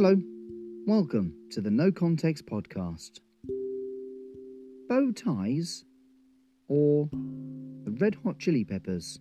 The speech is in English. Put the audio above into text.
Hello, welcome to the No Context Podcast. Bow ties or the Red Hot Chili Peppers?